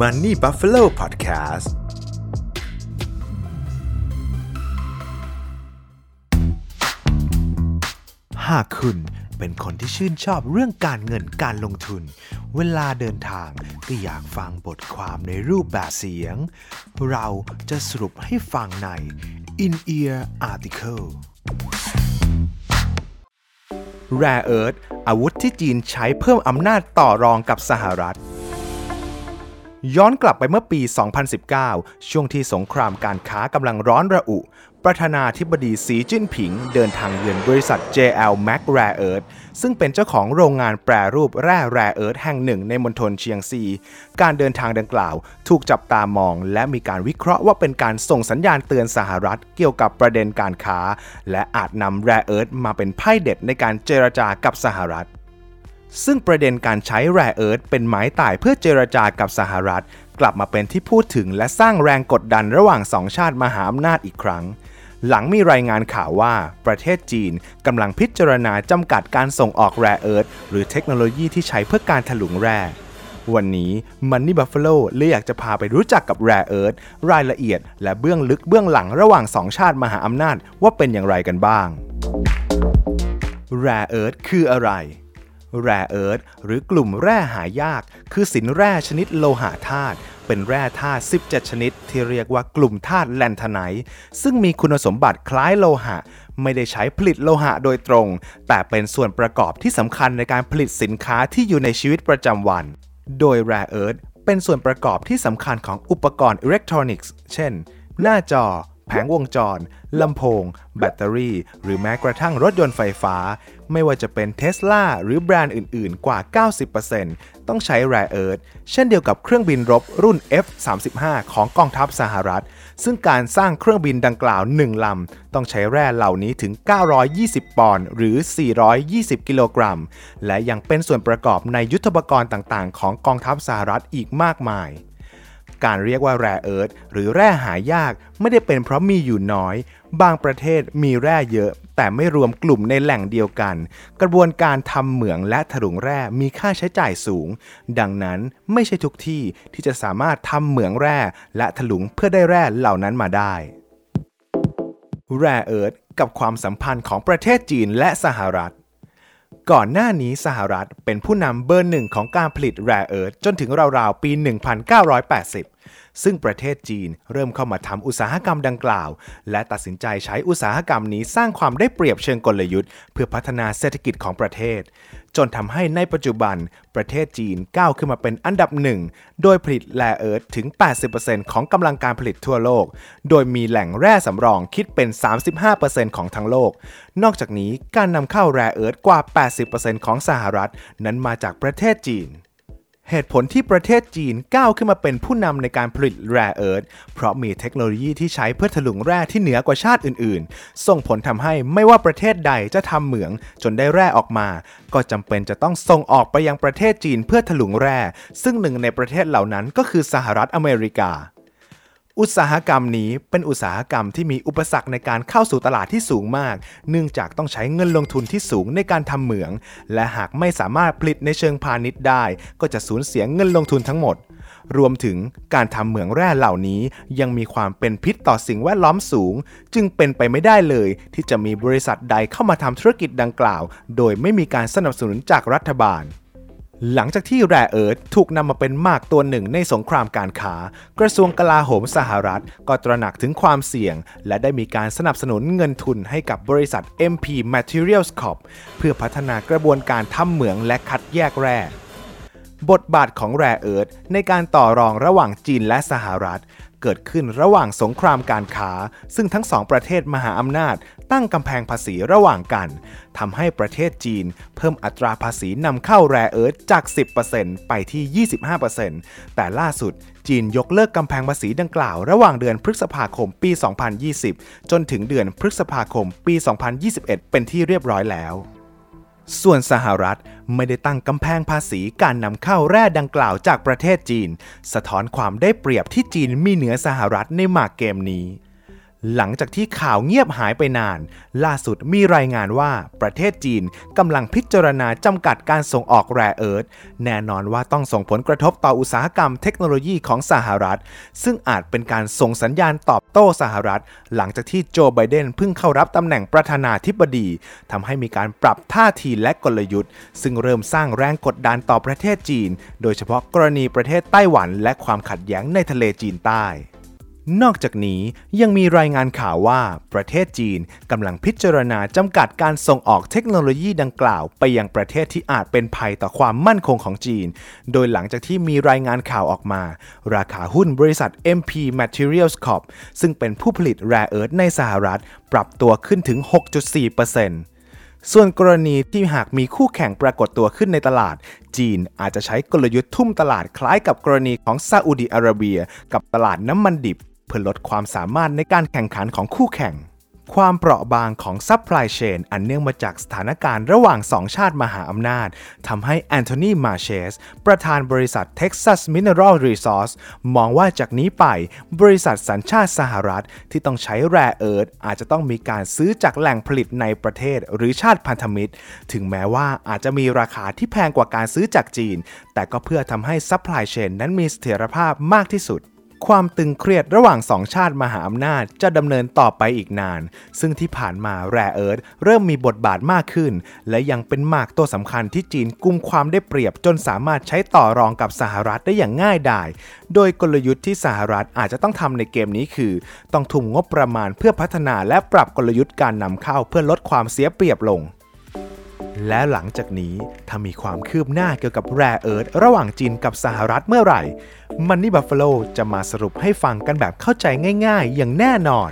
Money Buffalo Podcast หากคุณเป็นคนที่ชื่นชอบเรื่องการเงินการลงทุน เวลาเดินทางก็อยากฟังบทความในรูปแบบเสียง เราจะสรุปให้ฟังใน In Ear Article Rare Earth อาวุธที่จีนใช้เพิ่มอำนาจต่อรองกับสหรัฐ ย้อนกลับไปเมื่อปี 2019 ช่วงที่สงครามการค้ากำลังร้อนระอุ ประธานาธิบดีสีจิ้นผิง เดินทางเยือนบริษัท JL Mac Rare Earth ซึ่งเป็นเจ้าของโรงงานแปรรูปแร่ Rare Earth แห่งหนึ่งในมณฑลเชียงซี การเดินทางดังกล่าว ถูกจับตามอง และมีการวิเคราะห์ว่าเป็นการส่งสัญญาณเตือนสหรัฐเกี่ยวกับประเด็นการค้า และอาจนำ Rare Earth มาเป็นไพ่เด็ดในการเจรจากับสหรัฐ ซึ่งประเด็นการใช้แร่เอิร์ธเป็นไม้ตายเพื่อเจรจากับสหรัฐ กลับมาเป็นที่พูดถึงและสร้างแรงกดดันระหว่างสองชาติมหาอำนาจอีกครั้ง หลังมีรายงานข่าวว่าประเทศจีนกำลังพิจารณาจำกัดการส่งออกแร่เอิร์ธหรือเทคโนโลยีที่ใช้เพื่อการถลุงแร่วันนี้ Money Buffalo เลยอยากจะพาไปรู้จักกับแร่เอิร์ธรายละเอียด และเบื้องลึกเบื้องหลังระหว่างสองชาติมหาอำนาจว่าเป็นอย่างไรกันบ้างแร่เอิร์ธคืออะไร แร่เอิร์ธหรือกลุ่มแร่หายาก คือสินแร่ชนิดโลหะธาตุเป็นแร่ธาตุ 17 ชนิด ที่เรียกว่ากลุ่มธาตุแลนทไนท์ซึ่งมีคุณสมบัติคล้ายโลหะ ไม่ได้ใช้ผลิตโลหะโดยตรง แต่เป็นส่วนประกอบที่สำคัญในการผลิตสินค้าที่อยู่ในชีวิตประจำวัน โดย rare earth เป็นส่วนประกอบที่สำคัญของอุปกรณ์อิเล็กทรอนิกส์ เช่น หน้าจอ แผงวงจร ลำโพง แบตเตอรี่ หรือแม้กระทั่งรถยนต์ไฟฟ้า ไม่ว่าจะเป็นเท s l a หรือแบรนด์อื่นๆ กว่า 90%ต้องใช้ rare earth เช่นเดียวกับเครื่องบินรบรุ่น F-35 ของกองทัพสหรัฐ ซึ่งการสร้างเครื่องบินดังกล่าว 1 ลำ ต้องใช้แร่เหล่านี้ถึง 920 ปอนด์หรือ 420 กิโลกรัม และยังเป็นส่วนประกอบในยุทธปกรณ์ต่างๆ ของกองทัพสหรัฐอีกมากมาย การเรียกว่าแร่เอิร์ธหรือแร่หายากไม่ได้เป็นเพราะมีอยู่น้อย บางประเทศมีแร่เยอะ แต่ไม่รวมกลุ่มในแหล่งเดียวกัน กระบวนการทำเหมืองและถลุงแร่มีค่าใช้จ่ายสูง ดังนั้นไม่ใช่ทุกที่ที่จะสามารถทำเหมืองแร่และถลุงเพื่อได้แร่เหล่านั้นมาได้แร่เอิร์ธกับความสัมพันธ์ของประเทศจีนและสหรัฐ ก่อนหน้านี้สหรัฐเป็นผู้นำเบอร์หนึ่งของการผลิตแร่เอิร์ธจนถึงราวๆ ปี 1980 ซึ่งประเทศจีนเริ่มเข้ามาทำอุตสาหกรรมดังกล่าว และตัดสินใจใช้อุตสาหกรรมนี้สร้างความได้เปรียบเชิงกลยุทธ์ เพื่อพัฒนาเศรษฐกิจของประเทศ จนทำให้ในปัจจุบัน ประเทศจีนก้าวขึ้นมาเป็นอันดับหนึ่ง โดยผลิตแร่เอิร์ธถึง 80%ของกำลังการผลิตทั่วโลก โดยมีแหล่งแร่สำรองคิดเป็น 35%ของทั้งโลก นอกจากนี้การนำเข้าแร่เอิร์ธกว่า 80%ของสหรัฐ นั้นมาจากประเทศจีน เหตุผลที่ประเทศจีนก้าวขึ้นมาเป็นผู้นำในการผลิตแร่เอิร์ธเพราะมีเทคโนโลยีที่ใช้เพื่อถลุงแร่ที่เหนือกว่าชาติอื่นๆ ส่งผลทำให้ไม่ว่าประเทศใดจะทำเหมืองจนได้แร่ออกมา ก็จำเป็นจะต้องส่งออกไปยังประเทศจีนเพื่อถลุงแร่ ซึ่งหนึ่งในประเทศเหล่านั้นก็คือสหรัฐอเมริกา อุตสาหกรรมนี้เป็นอุตสาหกรรมที่มีอุปสรรคในการเข้าสู่ตลาดที่สูงมาก เนื่องจากต้องใช้เงินลงทุนที่สูงในการทำเหมือง และหากไม่สามารถผลิตในเชิงพาณิชย์ได้ ก็จะสูญเสียเงินลงทุนทั้งหมด รวมถึงการทำเหมืองแร่เหล่านี้ ยังมีความเป็นพิษต่อสิ่งแวดล้อมสูง จึงเป็นไปไม่ได้เลย ที่จะมีบริษัทใดเข้ามาทำธุรกิจดังกล่าว โดยไม่มีการสนับสนุนจากรัฐบาล หลังจากที่แร่เอิร์ธถูกนำมาเป็นมากตัวหนึ่งในสงครามการค้า กระทรวงกลาโหมสหรัฐ ก็ตระหนักถึงความเสี่ยง และได้มีการสนับสนุนเงินทุนให้กับบริษัท MP Materials Corp เพื่อพัฒนากระบวนการทำเหมืองและคัดแยกแร่บทบาทของแร่เอิร์ธในการต่อรองระหว่างจีนและสหรัฐ เกิดขึ้นระหว่างสงครามการค้า ซึ่งทั้งสองประเทศมหาอำนาจ ตั้งกำแพงภาษีระหว่างกันทำให้ประเทศจีน เพิ่มอัตราภาษีนำเข้าแร่เอิร์ธจาก 10%ไปที่ 25%แต่ล่าสุดจีนยกเลิกกำแพงภาษีดังกล่าวระหว่างเดือนพฤษภาคมปี 2020 จนถึงเดือนพฤษภาคมปี 2021 เป็นที่เรียบร้อยแล้ว ส่วนสหรัฐไม่ได้ตั้งกำแพงภาษีการนำเข้าแร่ดังกล่าวจากประเทศจีน สะท้อนความได้เปรียบที่จีนมีเหนือสหรัฐในหมากเกมนี้ หลังจากที่ข่าวเงียบหายไปนาน ล่าสุดมีรายงานว่าประเทศจีนกำลังพิจารณาจำกัดการส่งออกแร่เอิร์ธแน่นอนว่าต้องส่งผลกระทบต่ออุตสาหกรรมเทคโนโลยีของสหรัฐ ซึ่งอาจเป็นการส่งสัญญาณตอบโต้สหรัฐ หลังจากที่โจไบเดนเพิ่งเข้ารับตำแหน่งประธานาธิบดีทำให้มีการปรับท่าทีและกลยุทธ์ ซึ่งเริ่มสร้างแรงกดดันต่อประเทศจีน โดยเฉพาะกรณีประเทศไต้หวัน และความขัดแย้งในทะเลจีนใต้ นอกจากนี้ยังมีรายงานข่าวว่าประเทศจีนกำลังพิจารณาจำกัดการส่งออกเทคโนโลยีดังกล่าว ไปยังประเทศที่อาจเป็นภัยต่อความมั่นคงของจีน โดยหลังจากที่มีรายงานข่าวออกมา ราคาหุ้นบริษัท MP Materials Corp ซึ่งเป็นผู้ผลิตแร่เอิร์ธในสหรัฐ ปรับตัวขึ้นถึง 6.4%ส่วนกรณีที่หากมีคู่แข่งปรากฏตัวขึ้นในตลาด จีนอาจจะใช้กลยุทธ์ทุ่มตลาดคล้ายกับกรณีของซาอุดิอาระเบีย กับตลาดน้ำมันดิบ เพื่อลดความสามารถในการแข่งขันของคู่แข่ง ความเปราะบางของ supply chain อันเนื่องมาจากสถานการณ์ระหว่างสองชาติมหาอำนาจทำให้ Anthony Marchese ประธานบริษัท Texas Mineral Resource มองว่าจากนี้ไปบริษัทสัญชาติสหรัฐที่ต้องใช้ rare earth อาจจะต้องมีการซื้อจากแหล่งผลิตในประเทศหรือชาติพันธมิตร ถึงแม้ว่าอาจจะมีราคาที่แพงกว่าการซื้อจากจีน แต่ก็เพื่อทำให้ supply chain นั้นมีเสถียรภาพมากที่สุด ความตึงเครียดระหว่างสองชาติมหาอำนาจจะดำเนินต่อไปอีกนาน ซึ่งที่ผ่านมา rare earth เริ่มมีบทบาทมากขึ้น และยังเป็นหมากตัวสำคัญที่จีนกุมความได้เปรียบจนสามารถใช้ต่อรองกับสหรัฐได้อย่างง่ายดาย โดยกลยุทธ์ที่สหรัฐอาจจะต้องทำในเกมนี้คือ ต้องทุ่มงบประมาณเพื่อพัฒนาและปรับกลยุทธ์การนำเข้าเพื่อลดความเสียเปรียบลง และหลังจากนี้ถ้ามีความคืบหน้าเกี่ยวกับแร่เอิร์ธระหว่างจีนกับสหรัฐเมื่อไหร่มันนี่บัฟฟาโลจะมาสรุปให้ฟังกันแบบเข้าใจง่าย ๆ อย่างแน่นอน